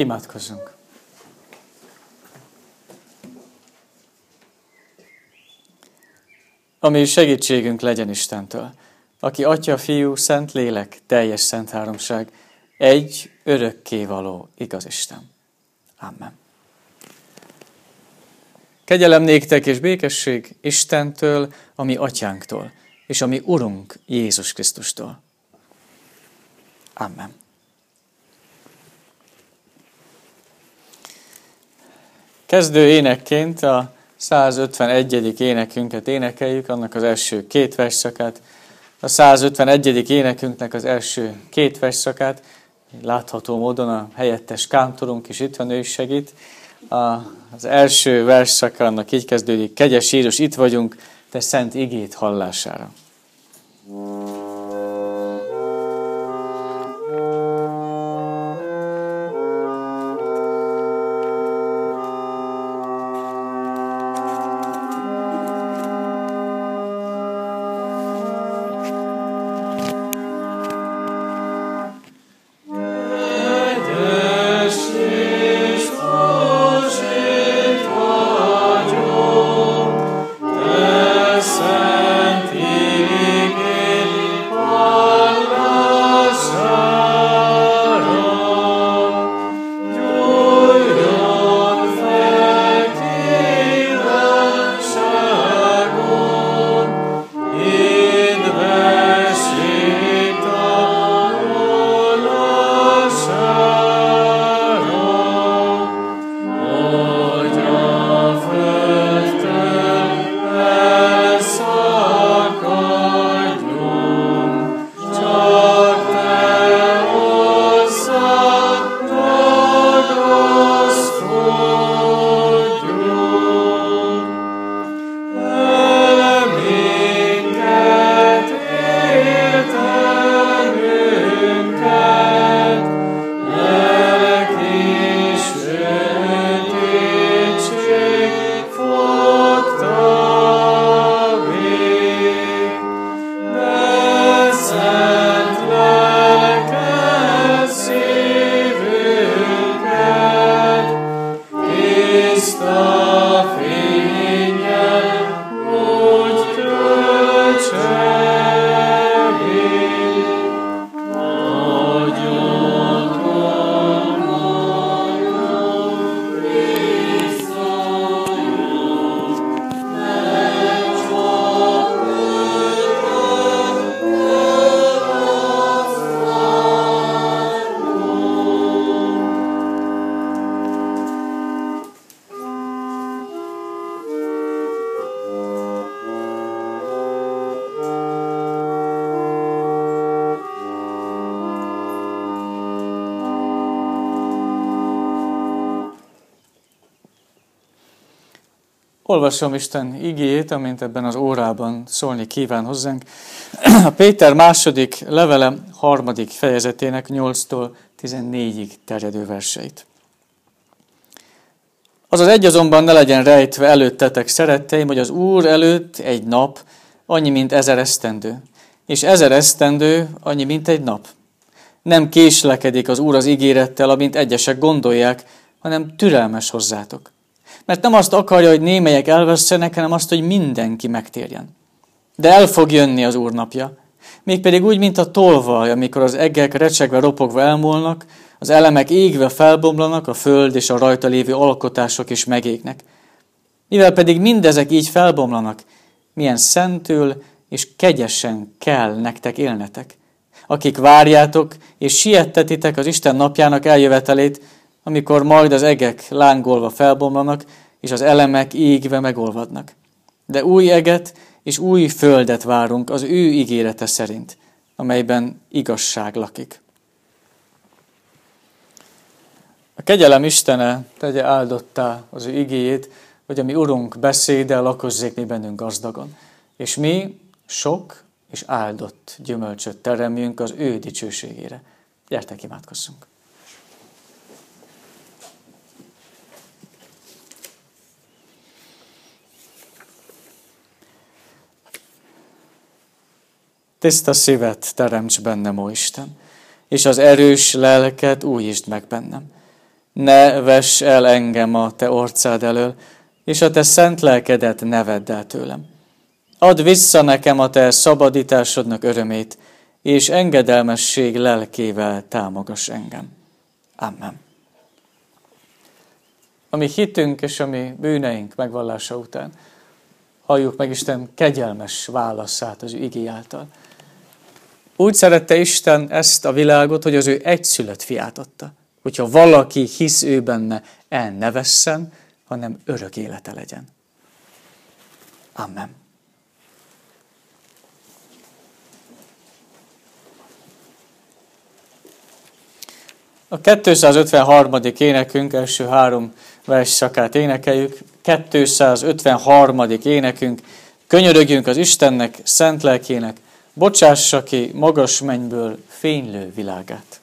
Imádkozzunk! Ami segítségünk legyen Istentől, aki Atya, Fiú, Szent Lélek, teljes Szent Háromság, egy örökké való igaz Isten. Amen. Kegyelem néktek és békesség Istentől, ami atyánktól, és ami Urunk Jézus Krisztustól. Amen. Kezdő énekként a 151. énekünket énekeljük, annak az első két versszakát. A 151. énekünknek az első két versszakát, látható módon a helyettes kántorunk is itt van, ő is segít. A, az első versszaka annak így kezdődik, kegyes Jézus, itt vagyunk, te szent igét hallására. Mm. Olvasom Isten igét, amint ebben az órában szólni kíván hozzánk. A Péter második levele harmadik fejezetének 8-tól 14-ig terjedő verseit. Az az egy azonban ne legyen rejtve előttetek, szeretteim, hogy az Úr előtt egy nap annyi, mint ezer esztendő, és ezer esztendő annyi, mint egy nap. Nem késlekedik az Úr az ígérettel, amint egyesek gondolják, hanem türelmes hozzátok mert nem azt akarja, hogy némelyek elvesztenek, hanem azt, hogy mindenki megtérjen. De el fog jönni az Úr napja. Mégpedig úgy, mint a tolvaj, amikor az eggek recsegve, ropogva elmúlnak, az elemek égve felbomlanak, a föld és a rajta lévő alkotások is megégnek. Mivel pedig mindezek így felbomlanak, milyen szentül és kegyesen kell nektek élnetek, akik várjátok és siettetitek az Isten napjának eljövetelét, amikor majd az egek lángolva felbomlanak, és az elemek égve megolvadnak. De új eget és új földet várunk az ő ígérete szerint, amelyben igazság lakik. A kegyelem Istene tegye áldottá az ő igéjét, hogy a mi Urunk beszéde lakozzék mi bennünk gazdagon, és mi sok és áldott gyümölcsöt teremjünk az ő dicsőségére. Gyertek, imádkozzunk! Tiszta szívet teremts bennem, ó Isten, és az erős lelket újítsd meg bennem. Ne vess el engem a te orcád elől, és a te szent lelkedet ne vedd el tőlem. Add vissza nekem a te szabadításodnak örömét, és engedelmesség lelkével támogass engem. Amen. Ami hitünk és ami bűneink megvallása után, halljuk meg Isten kegyelmes válaszát az igé által. Úgy szerette Isten ezt a világot, hogy az ő egyszülött fiát adta. Hogyha valaki hisz ő benne, el ne vesszen, hanem örök élete legyen. Amen. A 253. énekünk első három versszakát énekeljük. 253. énekünk. Könyörögjünk az Istennek, szent lelkének, bocsássa ki magas mennyből fénylő világát.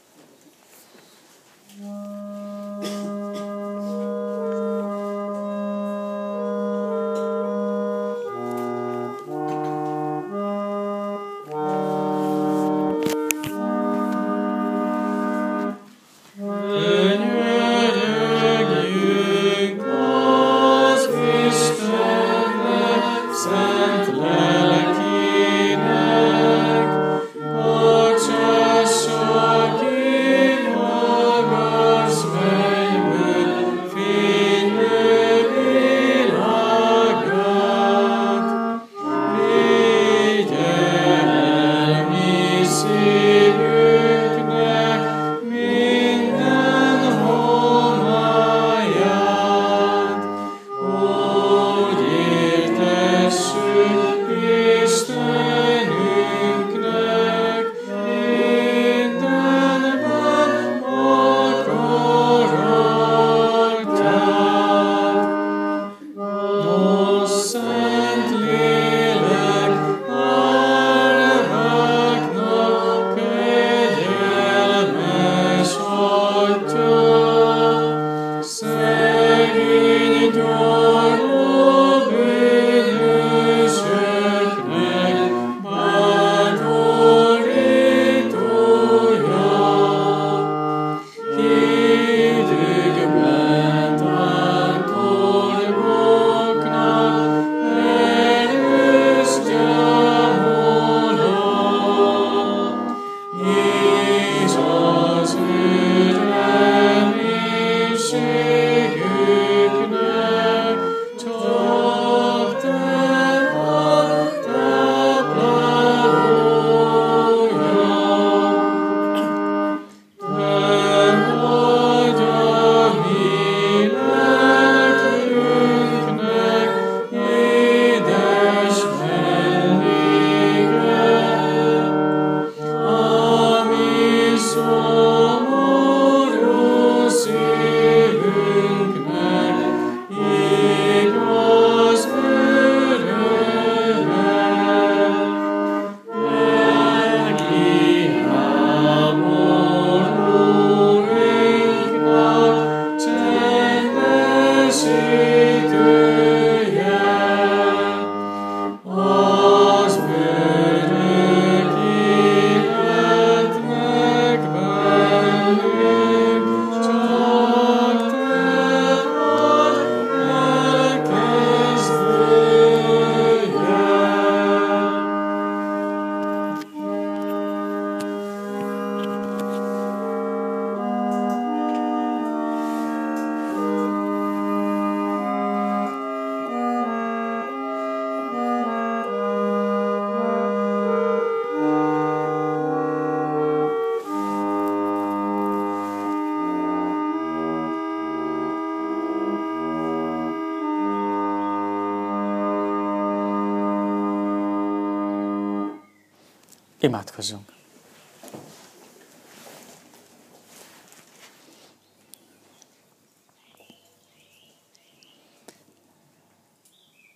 Imádkozzunk.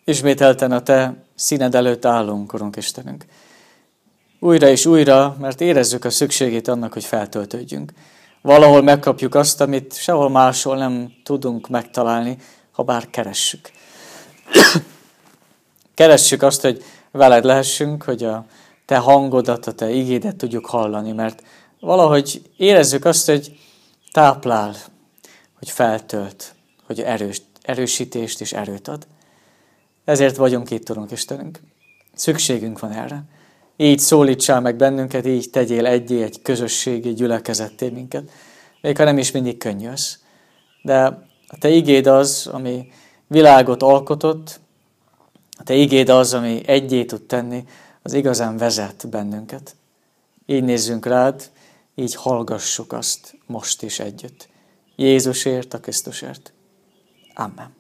Ismételten a Te színed előtt állunk, Urunk Istenünk. Újra és újra, mert érezzük a szükségét annak, hogy feltöltődjünk. Valahol megkapjuk azt, amit sehol máshol nem tudunk megtalálni, ha bár keressük. keressük azt, hogy veled lehessünk, hogy a te hangodat, a te igédet tudjuk hallani, mert valahogy érezzük azt, hogy táplál, hogy feltölt, hogy erős, erősítést és erőt ad. Ezért vagyunk itt, Urunk Istenünk. Szükségünk van erre. Így szólítsál meg bennünket, így tegyél egyé egy közösségi gyülekezetté minket. Még ha nem is mindig könnyű az. De a te igéd az, ami világot alkotott, a te igéd az, ami egyé tud tenni, az igazán vezet bennünket. Így nézzünk rád, így hallgassuk azt most is együtt. Jézusért, a Krisztusért. Amen.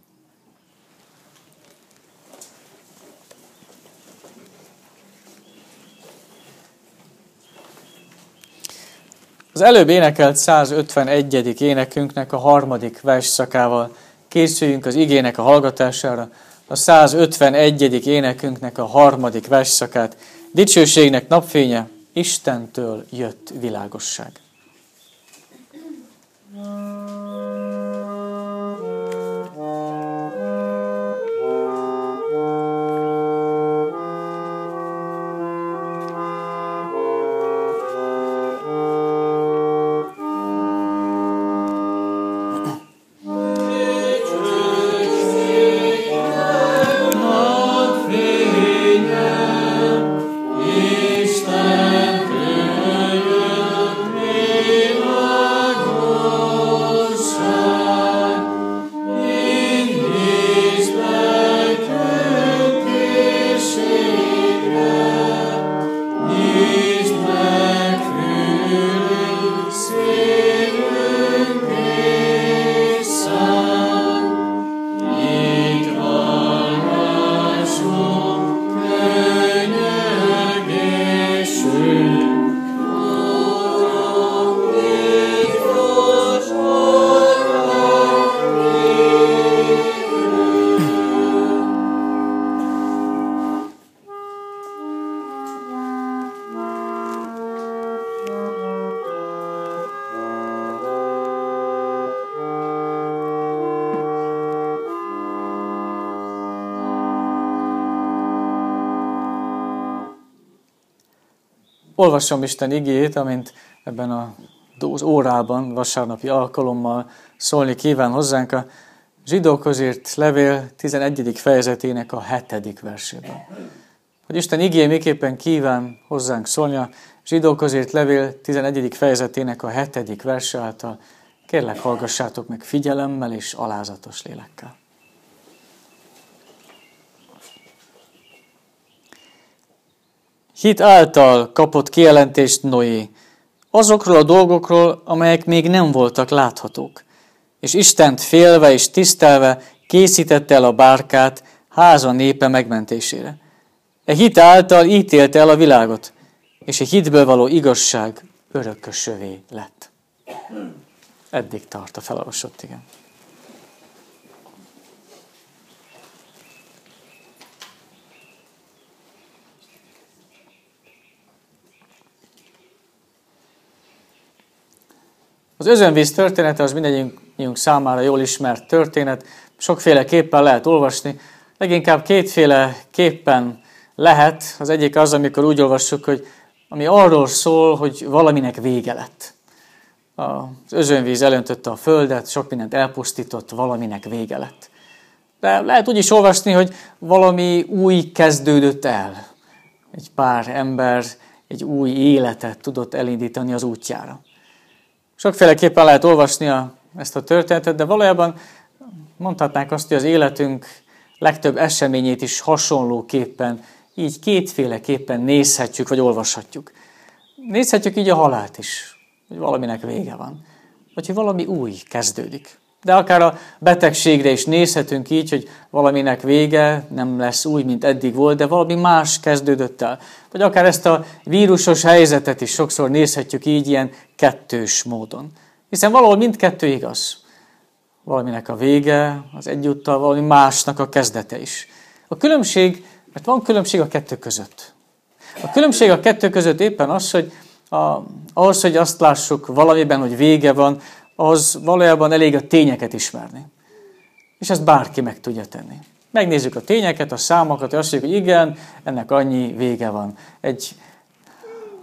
Az előbb énekelt 151. énekünknek a harmadik versszakával készüljünk az igének a hallgatására. A 151. énekünknek a harmadik versszakát. Dicsőségnek napfénye, Istentől jött világosság. Olvasom Isten igét, amint ebben a az órában, vasárnapi alkalommal szólni kíván hozzánk a zsidókhoz írt levél 11. fejezetének a 7. versében. Hogy Isten igé miképpen kíván hozzánk szólni a zsidókhoz írt levél 11. fejezetének a 7. verse által, kérlek hallgassátok meg figyelemmel és alázatos lélekkel. Hit által kapott kijelentést Noé, azokról a dolgokról, amelyek még nem voltak láthatók. És Istent félve és tisztelve készítette el a bárkát háza népe megmentésére. E hit által ítélte el a világot, és a hitből való igazság örökösövé lett. Eddig tart a felolvasott, igen. Az özönvíz története az mindegyünk számára jól ismert történet, sokféle képpen lehet olvasni, leginkább kétféle képpen lehet. Az egyik az, amikor úgy olvassuk, hogy ami arról szól, hogy valaminek vége lett. Az özönvíz elöntötte a földet, sok mindent elpusztított, valaminek vége lett. De lehet úgy is olvasni, hogy valami új kezdődött el. Egy pár ember egy új életet tudott elindítani az útjára. Sokféleképpen lehet olvasni a, ezt a történetet, de valójában mondhatnánk azt, hogy az életünk legtöbb eseményét is hasonlóképpen, így kétféleképpen nézhetjük, vagy olvashatjuk. Nézhetjük így a halált is, hogy valaminek vége van, vagy hogy valami új kezdődik. De akár a betegségre is nézhetünk így, hogy valaminek vége nem lesz úgy, mint eddig volt, de valami más kezdődött el. Vagy akár ezt a vírusos helyzetet is sokszor nézhetjük így, ilyen kettős módon. Hiszen valahol mindkettő igaz. Valaminek a vége, az egyúttal valami másnak a kezdete is. A különbség, mert van különbség a kettő között. A különbség a kettő között éppen az, hogy a, ahhoz, hogy azt lássuk valamiben, hogy vége van, az valójában elég a tényeket ismerni. És ezt bárki meg tudja tenni. Megnézzük a tényeket, a számokat, és azt mondjuk, hogy igen, ennek annyi vége van. Egy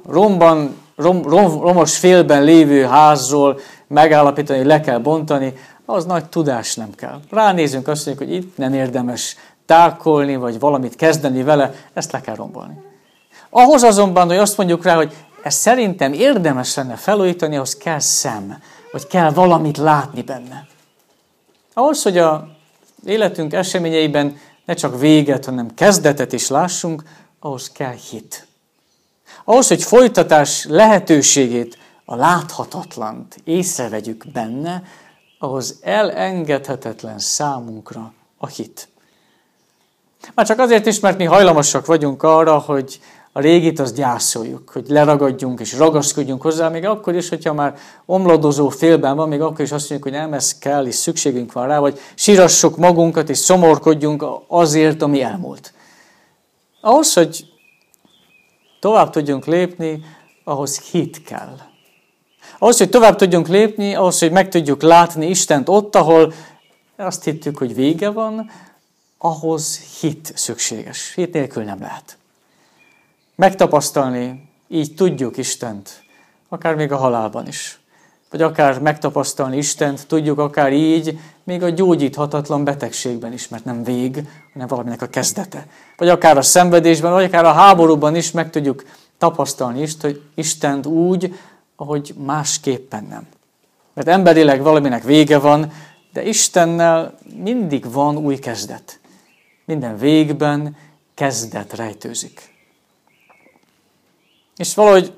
romban, rom, rom, romos félben lévő házról megállapítani, hogy le kell bontani, az nagy tudás nem kell. Ránézünk, azt mondjuk, hogy itt nem érdemes tákolni, vagy valamit kezdeni vele, ezt le kell rombolni. Ahhoz azonban, hogy azt mondjuk rá, hogy ez szerintem érdemes lenne felújítani, ahhoz kell szem, vagy kell valamit látni benne. Ahhoz, hogy a életünk eseményeiben ne csak véget, hanem kezdetet is lássunk, ahhoz kell hit. Ahhoz, hogy folytatás lehetőségét, a láthatatlant észrevegyük benne, ahhoz elengedhetetlen számunkra a hit. Már csak azért is, mert mi hajlamosak vagyunk arra, hogy a régit azt gyászoljuk, hogy leragadjunk és ragaszkodjunk hozzá, még akkor is, hogyha már omladozó félben van, még akkor is azt mondjuk, hogy nem, ez kell, és szükségünk van rá, vagy sírassuk magunkat, és szomorkodjunk azért, ami elmúlt. Ahhoz, hogy tovább tudjunk lépni, ahhoz hit kell. Ahhoz, hogy tovább tudjunk lépni, ahhoz, hogy meg tudjuk látni Istent ott, ahol azt hittük, hogy vége van, ahhoz hit szükséges. Hit nélkül nem lehet. Megtapasztalni, így tudjuk Istent, akár még a halálban is. Vagy akár megtapasztalni Istent, tudjuk akár így, még a gyógyíthatatlan betegségben is, mert nem vég, hanem valaminek a kezdete. Vagy akár a szenvedésben, vagy akár a háborúban is meg tudjuk tapasztalni is, hogy Istent úgy, ahogy másképpen nem. Mert emberileg valaminek vége van, de Istennel mindig van új kezdet. Minden végben kezdet rejtőzik. És valahogy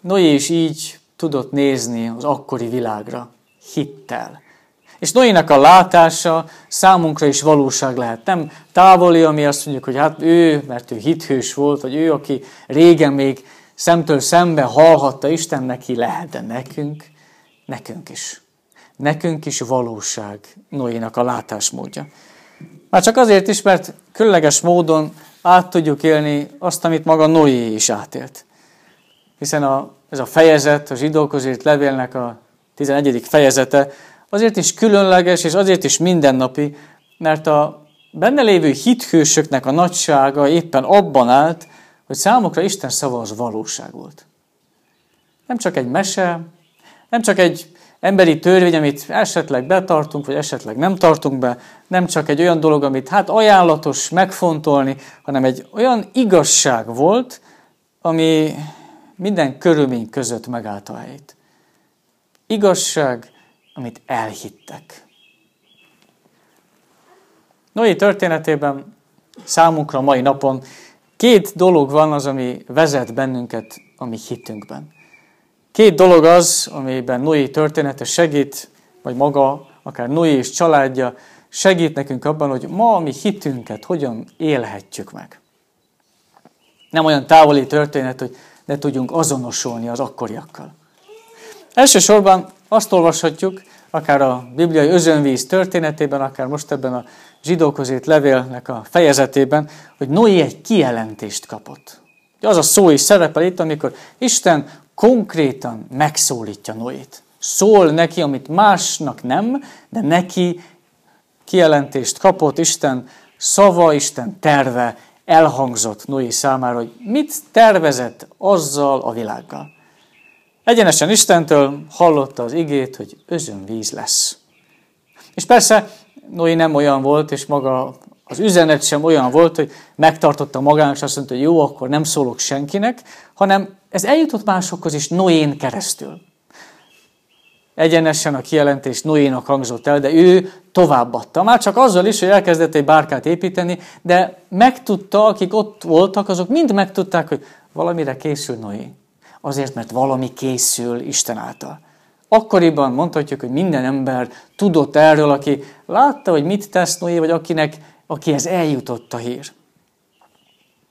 Noé is így tudott nézni az akkori világra, hittel. És Noének a látása számunkra is valóság lehet. Nem távoli, ami azt mondjuk, hogy hát ő, mert ő hithős volt, vagy ő, aki régen még szemtől szembe hallhatta Isten, neki lehet, de nekünk, nekünk is. Nekünk is valóság Noénak a látásmódja. Már csak azért is, mert különleges módon át tudjuk élni azt, amit maga Noé is átélt. Hiszen a, ez a fejezet, a zsidókhoz írt levélnek a 11. fejezete azért is különleges, és azért is mindennapi, mert a benne lévő hithősöknek a nagysága éppen abban állt, hogy számukra Isten szava az valóság volt. Nem csak egy mese, nem csak egy emberi törvény, amit esetleg betartunk, vagy esetleg nem tartunk be, nem csak egy olyan dolog, amit hát ajánlatos megfontolni, hanem egy olyan igazság volt, ami minden körülmény között megállt a helyét. Igazság, amit elhittek. Noé történetében számunkra mai napon két dolog van az, ami vezet bennünket a mi hitünkben. Két dolog az, amiben Noé története segít, vagy maga, akár Noé és családja segít nekünk abban, hogy ma a mi hitünket hogyan élhetjük meg. Nem olyan távoli történet, hogy ne tudjunk azonosulni az akkoriakkal. Elsősorban azt olvashatjuk, akár a bibliai özönvíz történetében, akár most ebben a zsidókhoz írt levélnek a fejezetében, hogy Noé egy kijelentést kapott. Az a szó is szerepel itt, amikor Isten konkrétan megszólítja Noét. Szól neki, amit másnak nem, de neki kijelentést kapott Isten szava, Isten terve elhangzott Noé számára, hogy mit tervezett azzal a világgal. Egyenesen Istentől hallotta az igét, hogy özönvíz lesz. És persze Noé nem olyan volt, és maga az üzenet sem olyan volt, hogy megtartotta magának, és azt mondta, hogy jó, akkor nem szólok senkinek, hanem ez eljutott másokhoz is Noén keresztül. Egyenesen a kijelentés Noénak hangzott el, de ő továbbadta. Már csak azzal is, hogy elkezdett egy bárkát építeni, de megtudta, akik ott voltak, azok mind megtudták, hogy valamire készül Noé. Azért, mert valami készül Isten által. Akkoriban mondhatjuk, hogy minden ember tudott erről, aki látta, hogy mit tesz Noé, vagy akinek, akihez eljutott a hír.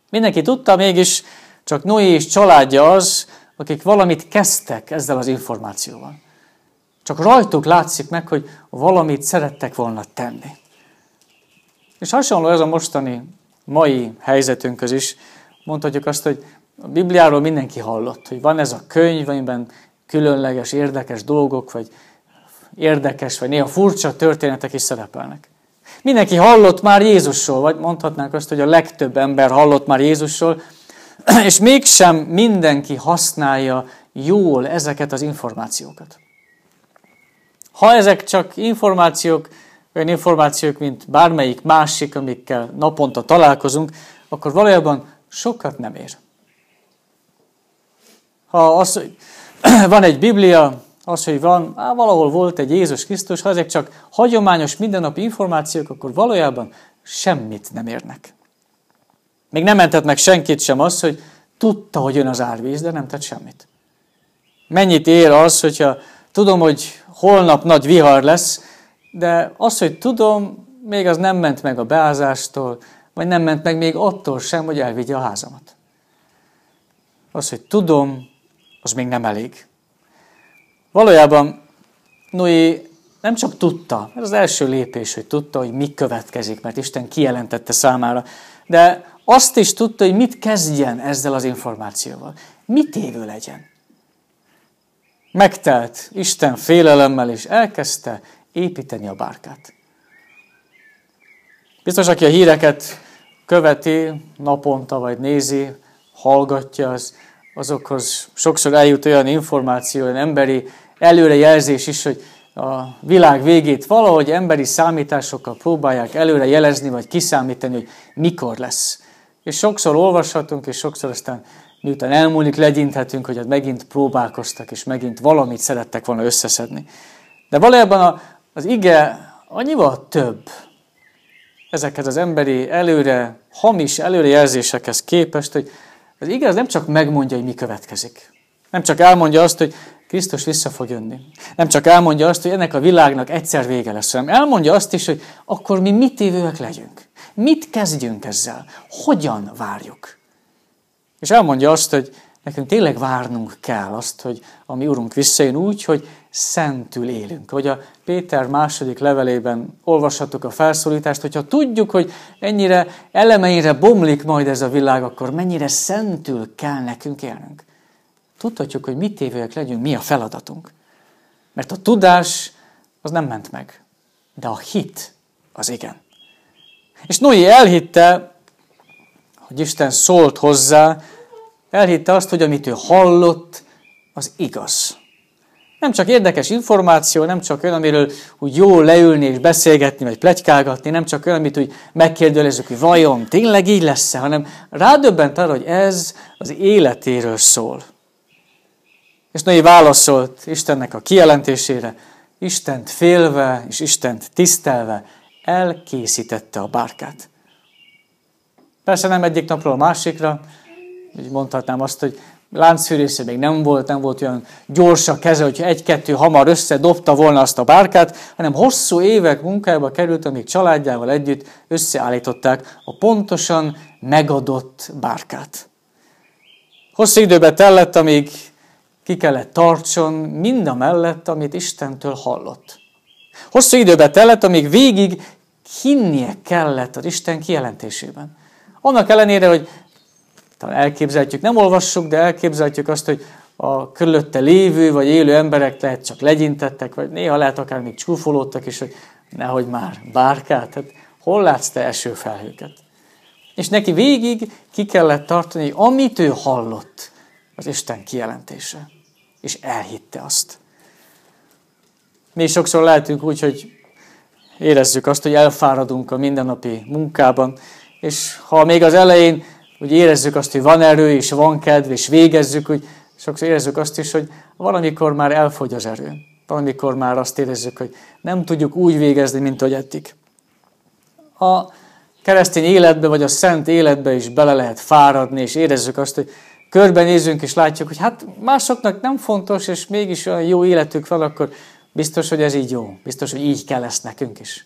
Mindenki tudta, mégis csak Noé és családja az, akik valamit kezdtek ezzel az információval. Csak rajtuk látszik meg, hogy valamit szerettek volna tenni. És hasonló ez a mostani mai helyzetünkhöz is. Mondhatjuk azt, hogy a Bibliáról mindenki hallott, hogy van ez a könyv, amiben különleges, érdekes dolgok, vagy érdekes, vagy néha furcsa történetek is szerepelnek. Mindenki hallott már Jézusról, vagy mondhatnánk azt, hogy a legtöbb ember hallott már Jézusról, és mégsem mindenki használja jól ezeket az információkat. Ha ezek csak információk, olyan információk, mint bármelyik másik, amikkel naponta találkozunk, akkor valójában sokat nem ér. Ha az, hogy van egy Biblia, az, hogy van, á, valahol volt egy Jézus Krisztus, ha ezek csak hagyományos mindennapi információk, akkor valójában semmit nem érnek. Még nem mentett meg senkit sem az, hogy tudta, hogy jön az árvíz, de nem tett semmit. Mennyit ér az, hogyha tudom, hogy holnap nagy vihar lesz, de az, hogy tudom, még az nem ment meg a beázástól, vagy nem ment meg még attól sem, hogy elvigye a házamat. Az, hogy tudom, az még nem elég. Valójában Noé nem csak tudta, ez az első lépés, hogy tudta, hogy mi következik, mert Isten kijelentette számára, de azt is tudta, hogy mit kezdjen ezzel az információval. Mit évő legyen. Megtelt Isten félelemmel, és elkezdte építeni a bárkát. Biztos, aki a híreket követi naponta, vagy nézi, hallgatja, az, azokhoz sokszor eljut olyan információ, olyan emberi előrejelzés is, hogy a világ végét valahogy emberi számításokkal próbálják előre jelezni, vagy kiszámítani, hogy mikor lesz. És sokszor olvashatunk, és sokszor aztán miután elmúlik, legyinthetünk, hogy megint próbálkoztak, és megint valamit szerettek volna összeszedni. De valójában az ige annyival több ezekhez az emberi előre, hamis előrejelzésekhez képest, hogy az ige az nem csak megmondja, hogy mi következik. Nem csak elmondja azt, hogy Krisztus vissza fog jönni. Nem csak elmondja azt, hogy ennek a világnak egyszer vége lesz, hanem elmondja azt is, hogy akkor mi mit évőek legyünk. Mit kezdjünk ezzel? Hogyan várjuk? És elmondja azt, hogy nekünk tényleg várnunk kell azt, hogy a mi Urunk visszajön úgy, hogy szentül élünk. Vagy a Péter második levelében olvashattuk a felszólítást, hogyha tudjuk, hogy ennyire elemeire bomlik majd ez a világ, akkor mennyire szentül kell nekünk élnünk. Tudhatjuk, hogy mit tévőek legyünk, mi a feladatunk. Mert a tudás az nem ment meg, de a hit az igen. És Noé elhitte, hogy Isten szólt hozzá, elhitte azt, hogy amit ő hallott, az igaz. Nem csak érdekes információ, nem csak olyan, amiről úgy jó leülni és beszélgetni, vagy plegykálgatni, nem csak olyan, amit úgy megkérdőlezzük, hogy vajon tényleg így lesz-e, hanem rádöbbent arra, hogy ez az életéről szól. És Noé válaszolt Istennek a kijelentésére, Istent félve és Istent tisztelve elkészítette a bárkát. Persze nem egyik napról a másikra, úgy mondhatnám azt, hogy láncfűrésze még nem volt, nem volt olyan gyors a keze, hogy egy-kettő hamar összedobta volna azt a bárkát, hanem hosszú évek munkájába került, amíg családjával együtt összeállították a pontosan megadott bárkát. Hosszú időbe tellett, amíg ki kellett tartson mind a mellett, amit Istentől hallott. Hosszú időbe tellett, amíg végig hinnie kellett az Isten kijelentésében. Annak ellenére, hogy talán elképzelhetjük, nem olvassuk, de elképzelhetjük azt, hogy a körülötte lévő vagy élő emberek lehet csak legyintettek, vagy néha lehet akár még csúfolódtak is, hogy nehogy már bárkát, hát hol látsz te esőfelhőket? És neki végig ki kellett tartani, amit ő hallott, az Isten kijelentése. És elhitte azt. Mi sokszor lehetünk úgy, hogy érezzük azt, hogy elfáradunk a mindennapi munkában, és ha még az elején hogy érezzük azt, hogy van erő, és van kedv, és végezzük, hogy sokszor érezzük azt is, hogy valamikor már elfogy az erő. Valamikor már azt érezzük, hogy nem tudjuk úgy végezni, mint ahogy eddig. A keresztény életbe, vagy a szent életbe is bele lehet fáradni, és érezzük azt, hogy körbenézünk, és látjuk, hogy hát másoknak nem fontos, és mégis olyan jó életük van, akkor biztos, hogy ez így jó. Biztos, hogy így kell lesz nekünk is.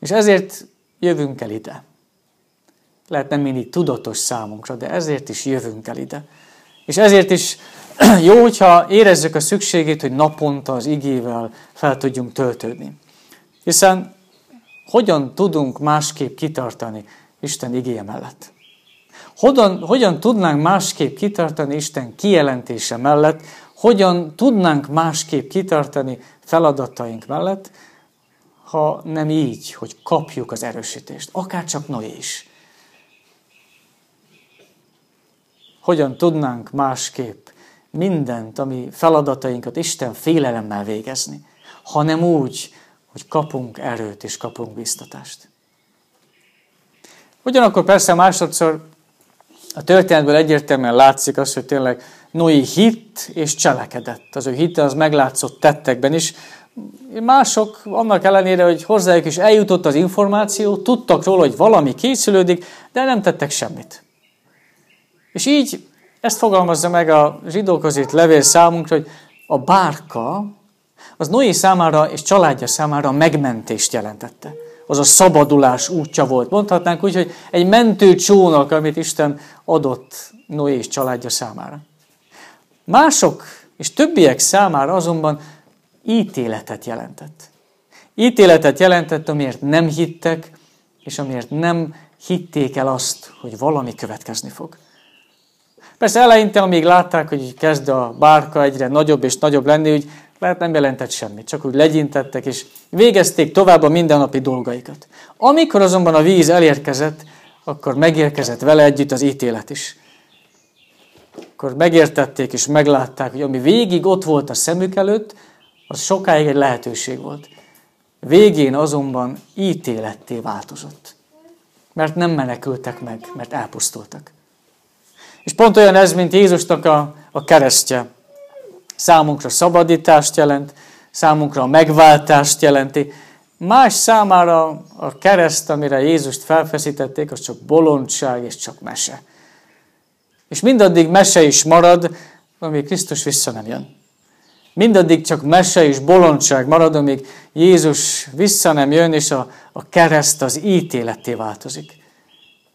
És ezért jövünk el ide lehet nem mindig tudatos számunkra, de ezért is jövünk el ide. És ezért is jó, hogyha érezzük a szükségét, hogy naponta az igével fel tudjunk töltődni. Hiszen hogyan tudunk másképp kitartani Isten igéje mellett? Hogyan, hogyan tudnánk másképp kitartani Isten kijelentése mellett? Hogyan tudnánk másképp kitartani feladataink mellett, ha nem így, hogy kapjuk az erősítést, akár csak Noé is. Hogyan tudnánk másképp mindent, ami feladatainkat Isten félelemmel végezni. hanem úgy, hogy kapunk erőt és kapunk biztatást. Ugyanakkor persze másodszor a történetből egyértelműen látszik az, hogy tényleg Noé hit és cselekedett. Az ő hite az meglátszott tettekben is. Mások annak ellenére, hogy hozzájuk is eljutott az információ, tudtak róla, hogy valami készülődik, de nem tettek semmit. És így ezt fogalmazza meg a zsidókhoz itt levél számunkra, hogy a bárka az Noé számára és családja számára megmentést jelentette. Az a szabadulás útja volt. Mondhatnánk úgy, hogy egy mentő csónak, amit Isten adott Noé és családja számára. Mások és többiek számára azonban ítéletet jelentett. Ítéletet jelentett, amiért nem hittek, és amiért nem hitték el azt, hogy valami következni fog. Persze eleinte, amíg látták, hogy kezd a bárka egyre nagyobb és nagyobb lenni, úgy lehet nem jelentett semmit, csak úgy legyintettek, és végezték tovább a mindennapi dolgaikat. Amikor azonban a víz elérkezett, akkor megérkezett vele együtt az ítélet is. Akkor megértették és meglátták, hogy ami végig ott volt a szemük előtt, az sokáig egy lehetőség volt. Végén azonban ítéletté változott. Mert nem menekültek meg, mert elpusztultak. És pont olyan ez, mint Jézusnak a, a keresztje. Számunkra szabadítást jelent, számunkra a megváltást jelenti. Más számára a kereszt, amire Jézust felfeszítették, az csak bolondság és csak mese. És mindaddig mese is marad, amíg Krisztus vissza nem jön. Mindaddig csak mese és bolondság marad, amíg Jézus vissza nem jön, és a, a kereszt az ítéletté változik.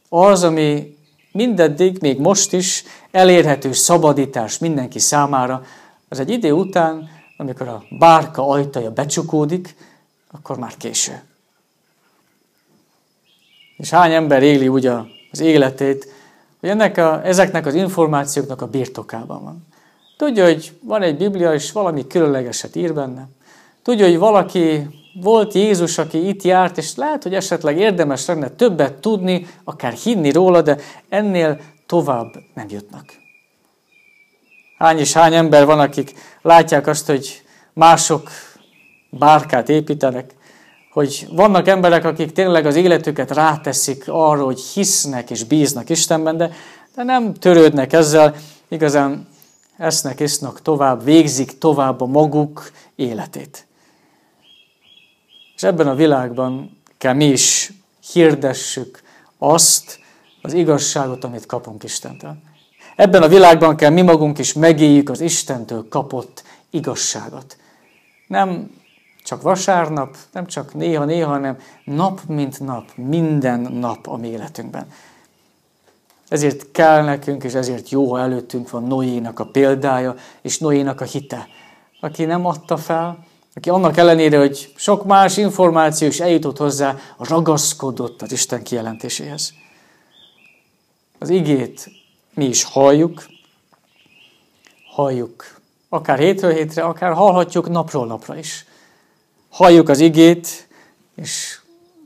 Az, ami mindeddig, még most is elérhető szabadítás mindenki számára, az egy idő után, amikor a bárka ajtaja becsukódik, akkor már késő. És hány ember éli úgy az életét, hogy ennek a, ezeknek az információknak a birtokában van. Tudja, hogy van egy Biblia, és valami különlegeset ír benne. Tudja, hogy valaki volt Jézus, aki itt járt, és lehet, hogy esetleg érdemes lenne többet tudni, akár hinni róla, de ennél tovább nem jutnak. Hány és hány ember van, akik látják azt, hogy mások bárkát építenek, hogy vannak emberek, akik tényleg az életüket ráteszik arra, hogy hisznek és bíznak Istenben, de, de nem törődnek ezzel, igazán esznek, isznak tovább, végzik tovább a maguk életét. És ebben a világban kell mi is hirdessük azt, az igazságot, amit kapunk Istentől. Ebben a világban kell mi magunk is megéljük az Istentől kapott igazságot. Nem csak vasárnap, nem csak néha-néha, hanem nap mint nap, minden nap a mi életünkben. Ezért kell nekünk, és ezért jó, ha előttünk van Noénak a példája, és Noénak a hite, aki nem adta fel, aki annak ellenére, hogy sok más információ is eljutott hozzá, ragaszkodott az Isten kijelentéséhez. Az igét mi is halljuk, halljuk akár hétről hétre, akár hallhatjuk napról napra is. Halljuk az igét, és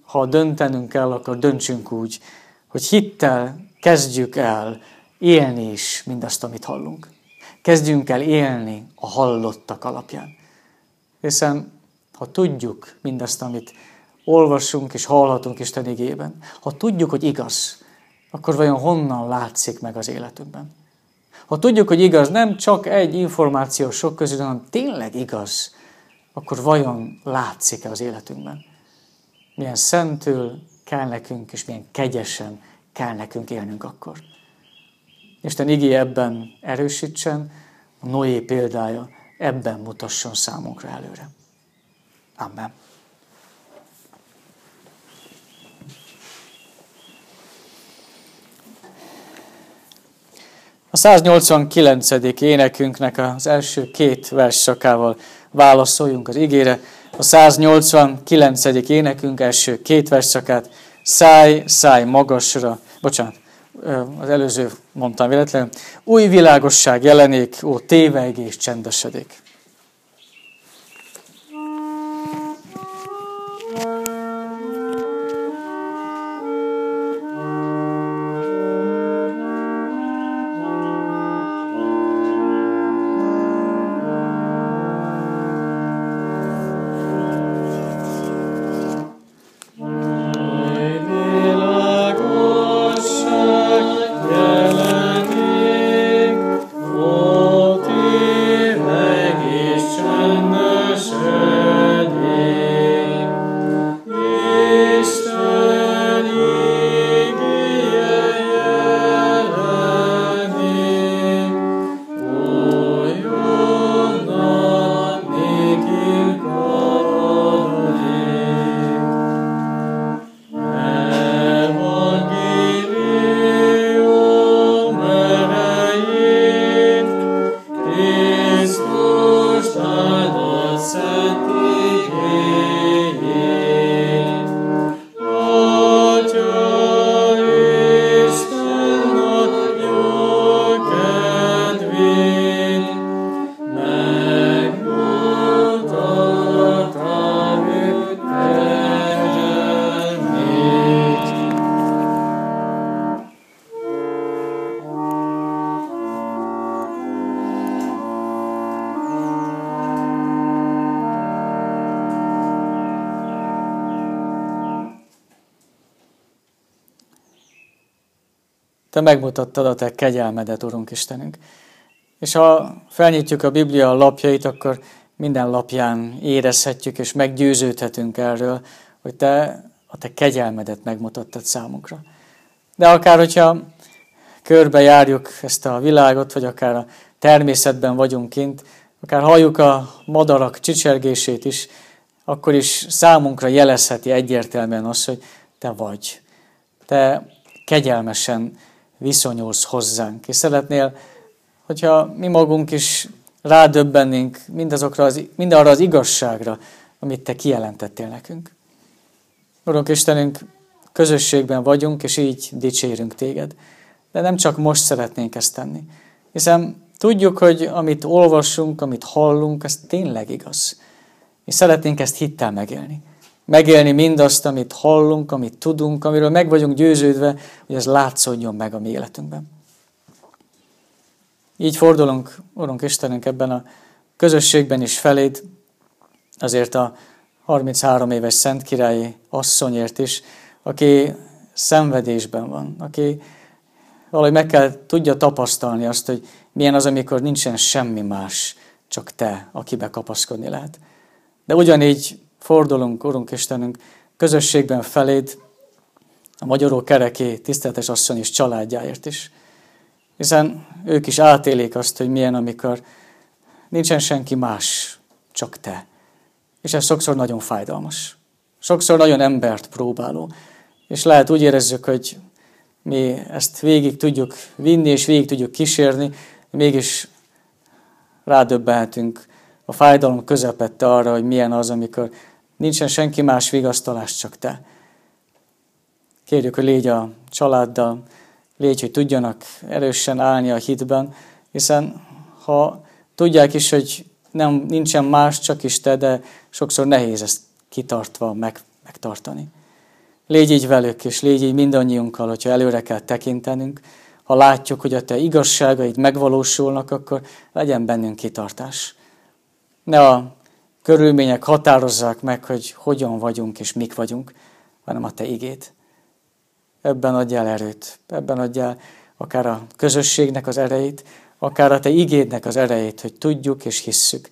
ha döntenünk kell, akkor döntsünk úgy, hogy hittel kezdjük el élni is mindazt, amit hallunk. Kezdjünk el élni a hallottak alapján. Hiszen ha tudjuk mindazt, amit olvasunk és hallhatunk Isten igében, ha tudjuk, hogy igaz, akkor vajon honnan látszik meg az életünkben? Ha tudjuk, hogy igaz, nem csak egy információ sok közül, hanem tényleg igaz, akkor vajon látszik-e az életünkben? Milyen szentül kell nekünk, és milyen kegyesen kell nekünk élnünk akkor. Isten igé ebben erősítsen, a Noé példája ebben mutasson számunkra előre. Amen. A 189. énekünknek az első két versszakával válaszoljunk az igére. A 189. énekünk első két versszakát száj, száj magasra, bocsánat, az előző mondtam véletlenül, új világosság jelenik, ó, téveg és csendesedik. Te megmutattad a Te kegyelmedet, Urunk Istenünk. És ha felnyitjuk a Biblia lapjait, akkor minden lapján érezhetjük és meggyőződhetünk erről, hogy Te a Te kegyelmedet megmutattad számunkra. De akár, hogyha körbejárjuk ezt a világot, vagy akár a természetben vagyunk kint, akár halljuk a madarak csicsergését is, akkor is számunkra jelezheti egyértelműen azt, hogy te vagy. Te kegyelmesen viszonyulsz hozzánk. És szeretnél, hogyha mi magunk is rádöbbennénk mindazokra az, mindarra az igazságra, amit te kijelentettél nekünk. Urunk Istenünk, közösségben vagyunk, és így dicsérünk téged. De nem csak most szeretnénk ezt tenni, hiszen tudjuk, hogy amit olvasunk, amit hallunk, ez tényleg igaz. És szeretnénk ezt hittel megélni. Megélni mindazt, amit hallunk, amit tudunk, amiről meg vagyunk győződve, hogy ez látszódjon meg a mi életünkben. Így fordulunk, Urunk Istenünk, ebben a közösségben is feléd, azért a 33 éves Szent Királyi asszonyért is, aki szenvedésben van, aki valahogy meg kell tudja tapasztalni azt, hogy milyen az, amikor nincsen semmi más, csak te, akibe kapaszkodni lehet. De ugyanígy fordulunk, Urunk Istenünk, közösségben feléd, a magyaró kereké, tiszteletes asszony és családjáért is. Hiszen ők is átélik azt, hogy milyen, amikor nincsen senki más, csak te. És ez sokszor nagyon fájdalmas. Sokszor nagyon embert próbáló. És lehet úgy érezzük, hogy mi ezt végig tudjuk vinni, és végig tudjuk kísérni, mégis rádöbbenhetünk a fájdalom közepette arra, hogy milyen az, amikor nincsen senki más vigasztalás, csak te. Kérjük, hogy légy a családdal, légy, hogy tudjanak erősen állni a hitben, hiszen ha tudják is, hogy nem, nincsen más, csak is te, de sokszor nehéz ezt kitartva meg, megtartani. Légy így velük, és légy így mindannyiunkkal, hogyha előre kell tekintenünk. Ha látjuk, hogy a te igazságaid megvalósulnak, akkor legyen bennünk kitartás. Ne a körülmények határozzák meg, hogy hogyan vagyunk és mik vagyunk, hanem a te igét. Ebben adjál erőt, ebben adjál akár a közösségnek az erejét, akár a te igédnek az erejét, hogy tudjuk és hisszük.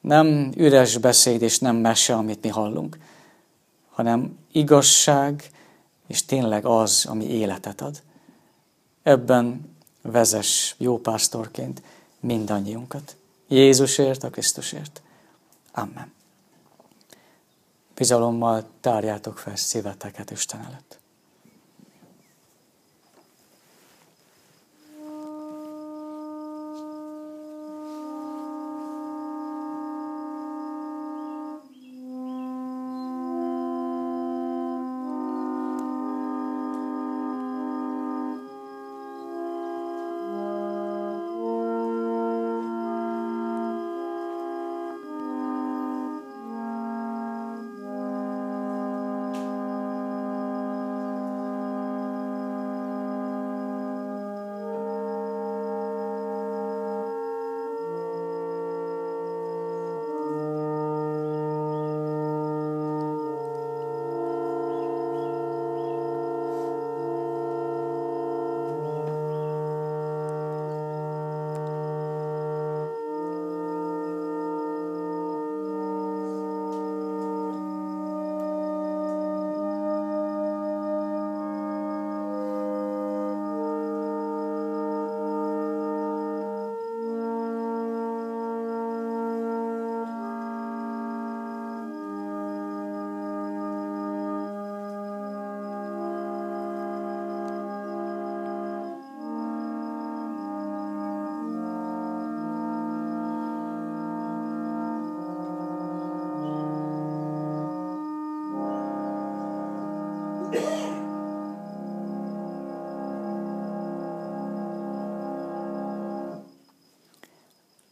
Nem üres beszéd és nem mese, amit mi hallunk, hanem igazság, és tényleg az, ami életet ad. Ebben vezes jó pásztorként mindannyiunkat. Jézusért, a Krisztusért. Amen. Bizalommal tárjátok fel szíveteket Isten előtt.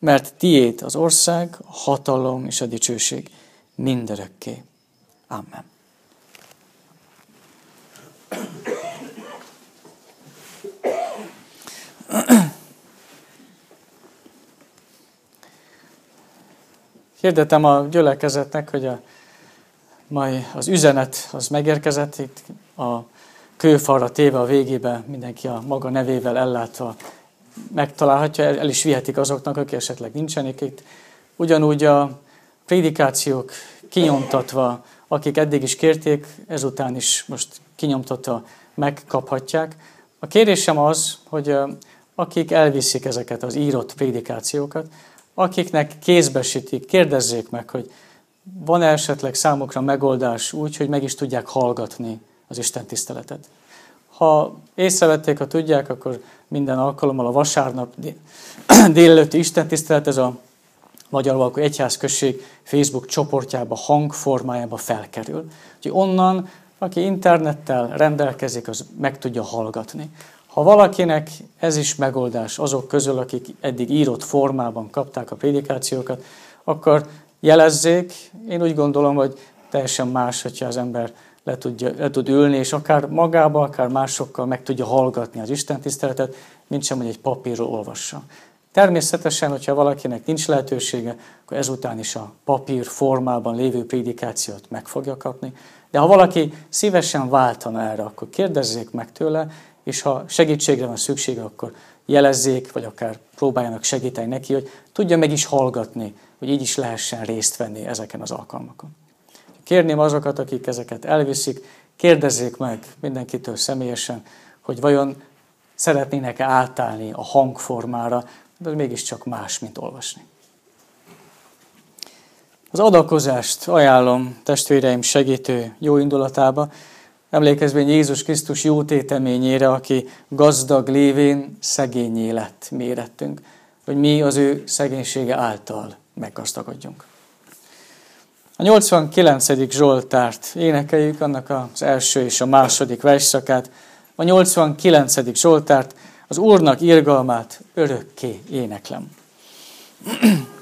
mert tiéd az ország, a hatalom és a dicsőség mindörökké. Amen. Hirdetem a gyülekezetnek, hogy a, majd az üzenet az megérkezett, itt a kőfalra téve a végébe mindenki a maga nevével ellátva megtalálhatja, el is vihetik azoknak, akik esetleg nincsenek itt. Ugyanúgy a prédikációk kinyomtatva, akik eddig is kérték, ezután is most kinyomtatva megkaphatják. A kérésem az, hogy akik elviszik ezeket az írott prédikációkat, akiknek kézbesítik, kérdezzék meg, hogy van -e esetleg számukra megoldás úgy, hogy meg is tudják hallgatni az Isten tiszteletet. Ha észrevették, ha tudják, akkor minden alkalommal a vasárnap délelőtti Isten tisztelet, ez a Magyar Valkó Egyházközség Facebook csoportjába, hangformájába felkerül. Úgyhogy onnan, aki internettel rendelkezik, az meg tudja hallgatni. Ha valakinek ez is megoldás azok közül, akik eddig írott formában kapták a prédikációkat, akkor jelezzék. Én úgy gondolom, hogy teljesen más, hogyha az ember le, tudja, le tud ülni, és akár magába, akár másokkal meg tudja hallgatni az Isten tiszteletet, mint sem, hogy egy papírról olvassa. Természetesen, hogyha valakinek nincs lehetősége, akkor ezután is a papír formában lévő prédikációt meg fogja kapni. De ha valaki szívesen váltana erre, akkor kérdezzék meg tőle, és ha segítségre van szüksége, akkor jelezzék, vagy akár próbáljanak segíteni neki, hogy tudja meg is hallgatni, hogy így is lehessen részt venni ezeken az alkalmakon. Kérném azokat, akik ezeket elviszik, kérdezzék meg mindenkitől személyesen, hogy vajon szeretnének-e átállni a hangformára, de mégiscsak más, mint olvasni. Az adakozást ajánlom testvéreim segítő jó indulatába, emlékezvén Jézus Krisztus jó téteményére, aki gazdag lévén szegényé lett mérettünk, hogy mi az ő szegénysége által meggazdagodjunk. A 89. Zsoltárt énekeljük, annak az első és a második versszakát. A 89. Zsoltárt, az Úrnak irgalmát örökké éneklem.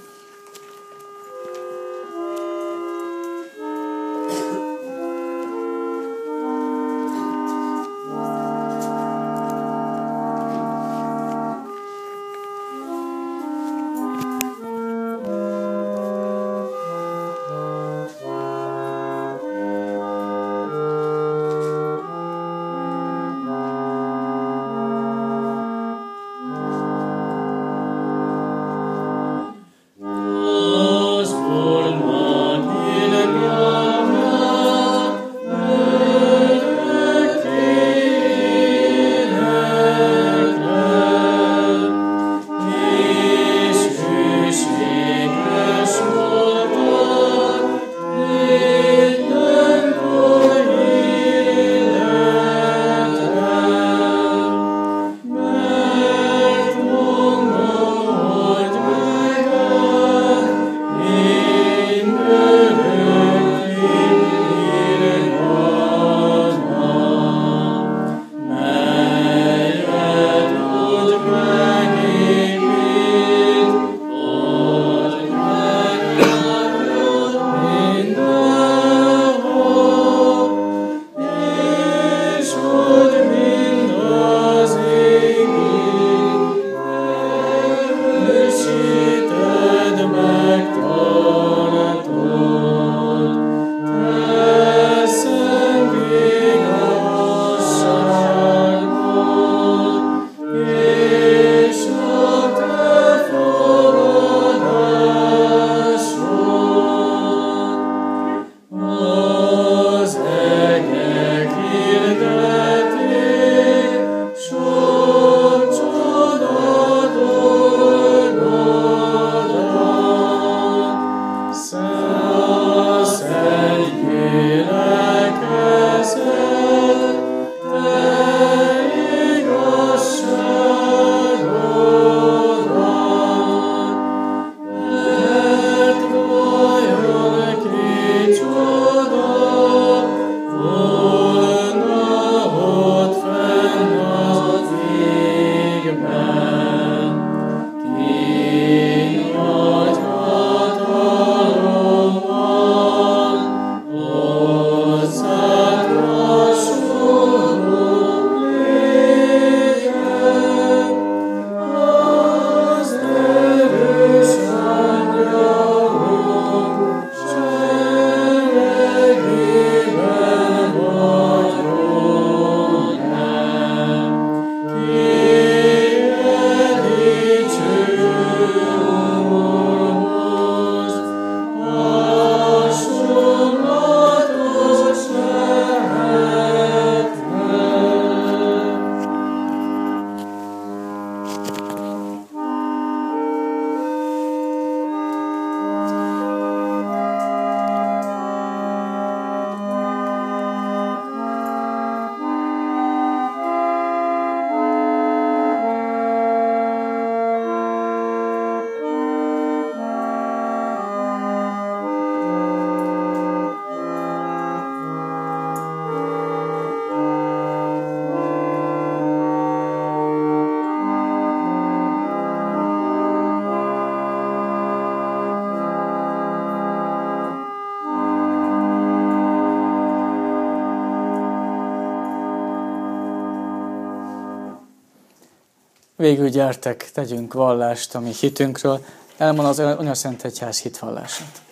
Végül gyertek, tegyünk vallást a mi hitünkről. Elmond az Anyaszent Egyház hitvallását.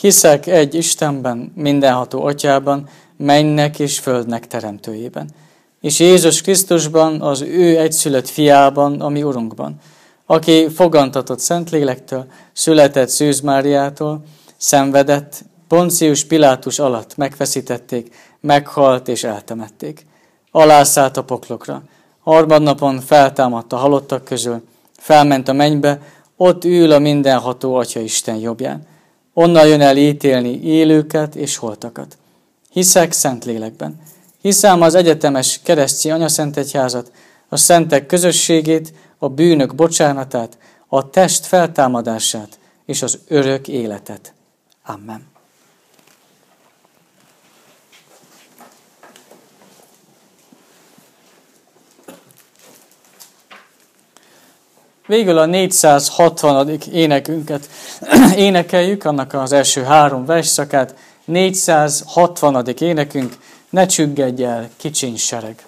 Hiszek egy Istenben, mindenható atyában, mennek és földnek teremtőjében, és Jézus Krisztusban, az ő egyszülött fiában, ami Urunkban, aki fogantatott Szentlélektől, született Szűz Máriától, szenvedett, Poncius Pilátus alatt megfeszítették, meghalt és eltemették. Alászállt a poklokra. Harmadnapon feltámadt a halottak közül, felment a mennybe, ott ül a mindenható Atya Isten jobbján. Onnan jön el ítélni élőket és holtakat. Hiszek Szentlélekben. Hiszem az egyetemes keresztjé anyaszentegyházat, a szentek közösségét, a bűnök bocsánatát, a test feltámadását és az örök életet. Amen. Végül a 460. énekünket énekeljük, annak az első három versszakát. 460. énekünk, ne csüggedj el, kicsiny sereg.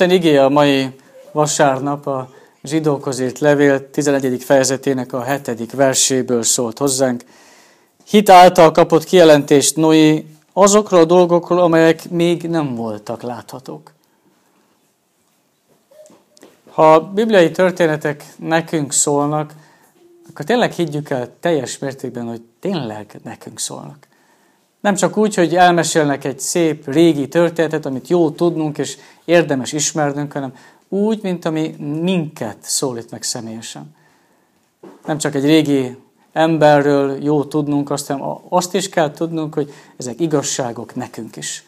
Isten igéje a mai vasárnap a zsidókhoz írt levél 11. fejezetének a 7. verséből szólt hozzánk. Hit által kapott kijelentést Noé azokról a dolgokról, amelyek még nem voltak láthatók. Ha a bibliai történetek nekünk szólnak, akkor tényleg higgyük el teljes mértékben, hogy tényleg nekünk szólnak. Nem csak úgy, hogy elmesélnek egy szép régi történetet, amit jó tudnunk és érdemes ismernünk, hanem úgy, mint ami minket szólít meg személyesen. Nem csak egy régi emberről jó tudnunk, aztán azt is kell tudnunk, hogy ezek igazságok nekünk is.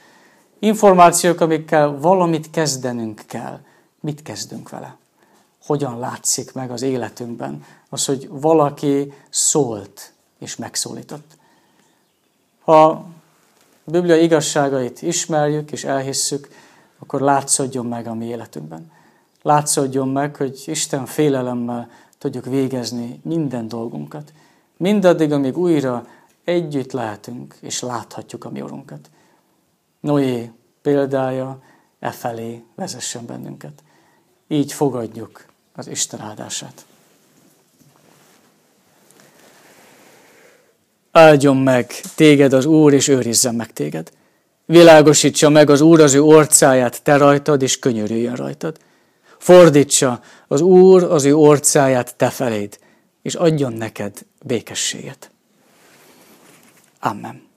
Információk, amikkel valamit kezdenünk kell. Mit kezdünk vele? Hogyan látszik meg az életünkben az, hogy valaki szólt és megszólított? Ha a Biblia igazságait ismerjük és elhisszük, akkor látszódjon meg a mi életünkben. Látszódjon meg, hogy Isten félelemmel tudjuk végezni minden dolgunkat. Mindaddig, amíg újra együtt lehetünk, és láthatjuk a mi Urunkat. Noé példája e felé vezessen bennünket. Így fogadjuk az Isten áldását. Áldjon meg téged az Úr, és őrizzen meg téged. Világosítsa meg az Úr az ő orcáját te rajtad, és könyörüljön rajtad. Fordítsa az Úr az ő orcáját te feléd, és adjon neked békességet. Amen.